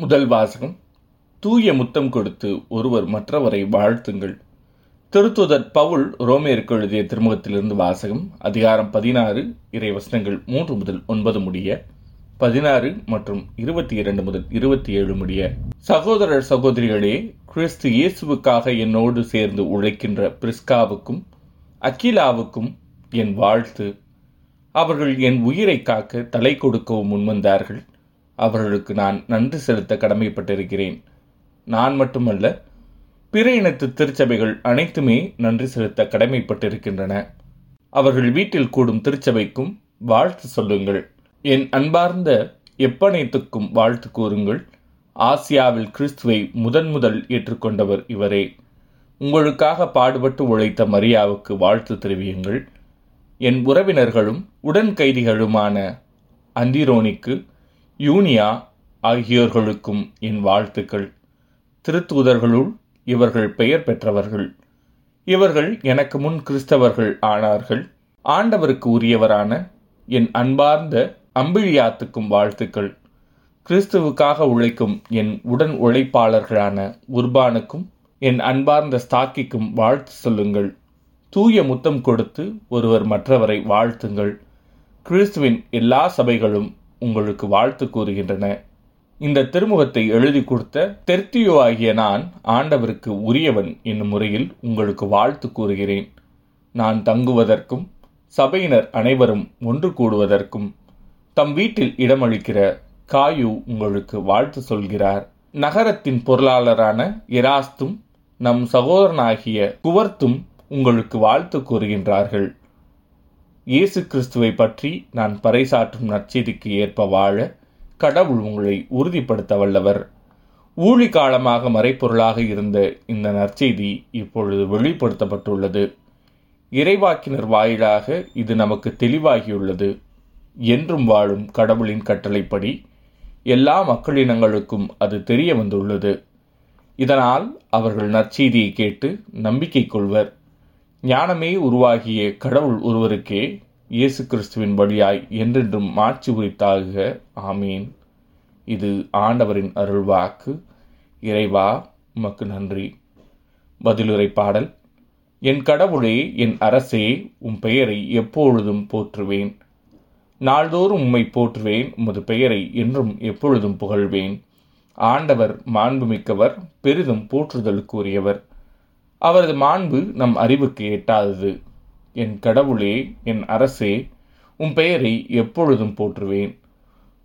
முதல் வாசகம். தூய முத்தம் கொடுத்து ஒருவர் மற்றவரை வாழ்த்துங்கள். திருத்துதர் பவுல் ரோமேருக்கு எழுதிய திருமுகத்திலிருந்து வாசகம் அதிகாரம் பதினாறு இறை வசனங்கள் மூன்று முதல் ஒன்பது முடிய பதினாறு மற்றும் இருபத்தி இரண்டு முதல் இருபத்தி ஏழு முடிய. சகோதரர் சகோதரிகளே கிறிஸ்து இயேசுவுக்காக என்னோடு சேர்ந்து உழைக்கின்ற பிரிஸ்காவுக்கும் அகிலாவுக்கும் என் வாழ்த்து. அவர்கள் என் உயிரை காக்க தலை கொடுக்கவும் முன்வந்தார்கள். அவர்களுக்கு நான் நன்றி செலுத்த கடமைப்பட்டிருக்கிறேன். நான் மட்டுமல்ல பிற இனத்து திருச்சபைகள் அனைத்துமே நன்றி செலுத்த கடமைப்பட்டிருக்கின்றன. அவர்கள் வீட்டில் கூடும் திருச்சபைக்கும் வாழ்த்து சொல்லுங்கள். என் அன்பார்ந்த எப்பனைத்துக்கும் வாழ்த்து கூறுங்கள். ஆசியாவில் கிறிஸ்துவை முதன் முதல் ஏற்றுக்கொண்டவர் இவரே. உங்களுக்காக பாடுபட்டு உழைத்த மரியாவுக்கு வாழ்த்து தெரிவியுங்கள். என் உறவினர்களும் உடன் கைதிகளுமான அந்திரோனிக்கு யூனியா ஆகியோர்களுக்கும் என் வாழ்த்துக்கள். திருத்தூதர்களுள் இவர்கள் பெயர் பெற்றவர்கள். இவர்கள் எனக்கு முன் கிறிஸ்தவர்கள் ஆனார்கள். ஆண்டவருக்கு உரியவரான என் அன்பார்ந்த அம்பிழியாத்துக்கும் வாழ்த்துக்கள். கிறிஸ்துவுக்காக உழைக்கும் என் உடன் உழைப்பாளர்களான உர்பானுக்கும் என் அன்பார்ந்த ஸ்தாக்கிக்கும் வாழ்த்து சொல்லுங்கள். தூய முத்தம் கொடுத்து ஒருவர் மற்றவரை வாழ்த்துங்கள். கிறிஸ்துவின் எல்லா சபைகளும் உங்களுக்கு வாழ்த்து கூறுகின்றன. இந்த திருமுகத்தை எழுதி கொடுத்த தெர்த்தியோ ஆகிய நான் ஆண்டவருக்கு உரியவன் என்னும் முறையில் உங்களுக்கு வாழ்த்து கூறுகிறேன். நான் தங்குவதற்கும் சபையினர் அனைவரும் ஒன்று கூடுவதற்கும் தம் வீட்டில் இடமளிக்கிற காயு உங்களுக்கு வாழ்த்து சொல்கிறார். நகரத்தின் பொருளாளரான எராஸ்தும் நம் சகோதரனாகிய குவர்த்தும் உங்களுக்கு வாழ்த்து கூறுகின்றார்கள். இயேசு கிறிஸ்துவை பற்றி நான் பறைசாற்றும் நற்செய்திக்கு ஏற்ப வாழ கடவுள் உங்களை உறுதிப்படுத்த வல்லவர். ஊழி காலமாக மறைப்பொருளாக இருந்த இந்த நற்செய்தி இப்பொழுது வெளிப்படுத்தப்பட்டுள்ளது. இறைவாக்கினர் வாயிலாக இது நமக்கு தெளிவாகியுள்ளது. என்றும் வாழும் கடவுளின் கட்டளைப்படி எல்லா மக்களினங்களுக்கும் அது தெரிய வந்துள்ளது. இதனால் அவர்கள் நற்செய்தியை கேட்டு நம்பிக்கை கொள்வர். ஞானமே உருவாகிய கடவுள் ஒருவருக்கே இயேசு கிறிஸ்துவின் வழியாய் என்றென்றும் மாட்சி உரித்தாக. ஆமீன். இது ஆண்டவரின் அருள்வாக்கு இறைவா உமக்கு நன்றி. பதிலுரை பாடல். என் கடவுளே என் அரசே உம் பெயரை எப்பொழுதும் போற்றுவேன். நாள்தோறும் உம்மை போற்றுவேன் உமது பெயரை என்றும் எப்பொழுதும் புகழ்வேன். ஆண்டவர் மாண்புமிக்கவர் பெரிதும் போற்றுதலுக்குரியவர். அவரது மாண்பு நம் அறிவுக்கு எட்டாதது. என் கடவுளே என் அரசே உம் பெயரை எப்பொழுதும் போற்றுவேன்.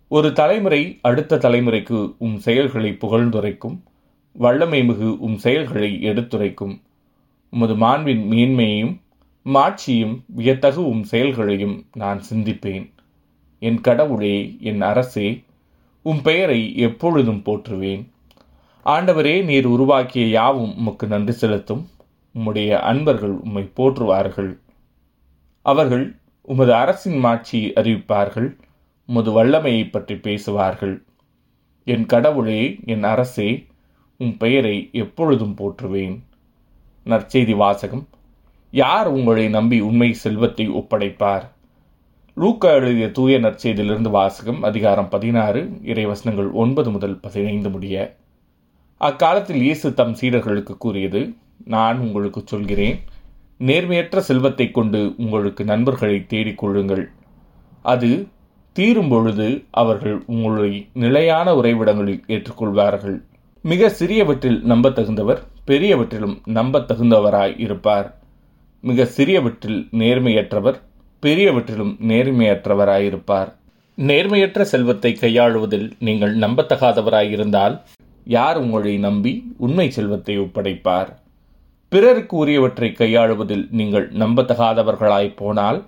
ஒரு தலைமுறை அடுத்த தலைமுறைக்கு உம் செயல்களை புகழ்ந்துரைக்கும். வல்லமை மிகு உம் செயல்களை எடுத்துரைக்கும். உமது மாண்பின் மேன்மையையும் மாட்சியும் வியத்தகு உம் செயல்களையும் நான் சிந்திப்பேன். என் கடவுளே என் அரசே உம் பெயரை எப்பொழுதும் போற்றுவேன். ஆண்டவரே நீர் உருவாக்கிய யாவும் உமக்கு நன்றி செலுத்தும். உம்முடைய அன்பர்கள் உம்மை போற்றுவார்கள். அவர்கள் உமது அரசின் மாட்சியை அறிவிப்பார்கள். உமது வல்லமையை பற்றி பேசுவார்கள். என் கடவுளே என் அரசே உன் பெயரை எப்பொழுதும் போற்றுவேன். நற்செய்தி வாசகம். யார் உங்களை நம்பி உண்மை செல்வத்தை ஒப்படைப்பார்? லூக்கா எழுதிய தூய நற்செய்தியிலிருந்து வாசகம் அதிகாரம் பதினாறு இறைவசனங்கள் ஒன்பது முதல் பதினைந்து முடிய. அக்காலத்தில் இயேசு தம் சீடர்களுக்கு கூறியது நான் உங்களுக்கு சொல்கிறேன் நேர்மையற்ற செல்வத்தை கொண்டு உங்களுக்கு நண்பர்களை தேடிக்கொள்ளுங்கள் அது தீரும் பொழுது அவர்கள் உங்களை நிலையான உறைவிடங்களில் ஏற்றுக்கொள்வார்கள். மிக சிறியவற்றில் நம்பத்தகுந்தவர் பெரியவற்றிலும் நம்பத்தகுந்தவராய் இருப்பார். மிக சிறியவற்றில் நேர்மையற்றவர் பெரியவற்றிலும் நேர்மையற்றவராயிருப்பார் நேர்மையற்ற செல்வத்தை கையாளுவதில் நீங்கள் நம்பத்தகாதவராயிருந்தால் யார் உங்களை நம்பி உண்மை செல்வத்தை ஒப்படைப்பார்? பிறருக்கு உரியவற்றை கையாளுவதில் நீங்கள் நம்பத்தகாதவர்களாய் போனால்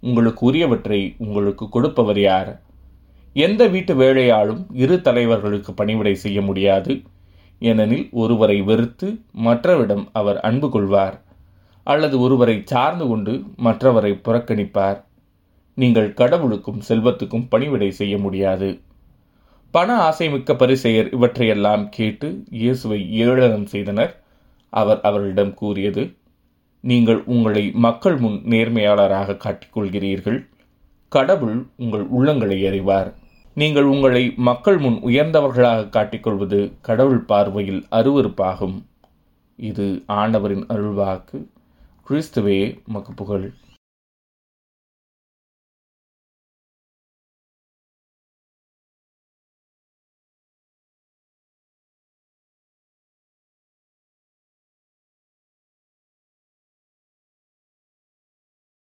உங்களுக்கு உரியவற்றை உங்களுக்கு கொடுப்பவர் யார்? எந்த வீட்டு வேலையாலும் இரு தலைவர்களுக்கு பணிவிடை செய்ய முடியாது ஏனெனில் ஒருவரை வெறுத்து மற்றவரிடம் அவர் அன்பு கொள்வார் அல்லது ஒருவரை சார்ந்து கொண்டு மற்றவரை புறக்கணிப்பார். நீங்கள் கடவுளுக்கும் செல்வத்துக்கும் பணிவிடை செய்ய முடியாது. பண ஆசைமிக்க பரிசெயர் இவற்றையெல்லாம் கேட்டு இயேசுவை ஏளனம் செய்தனர். அவர் அவர்களிடம் கூறியது நீங்கள் உங்களை மக்கள் முன் நேர்மையாளராக காட்டிக்கொள்கிறீர்கள். கடவுள் உங்கள் உள்ளங்களை அறிவார். நீங்கள் உங்களை மக்கள் முன் உயர்ந்தவர்களாக காட்டிக்கொள்வது கடவுள் பார்வையில் அருவருப்பாகும். இது ஆண்டவரின் அருள்வாக்கு. கிறிஸ்துவே மக்கு புகழ்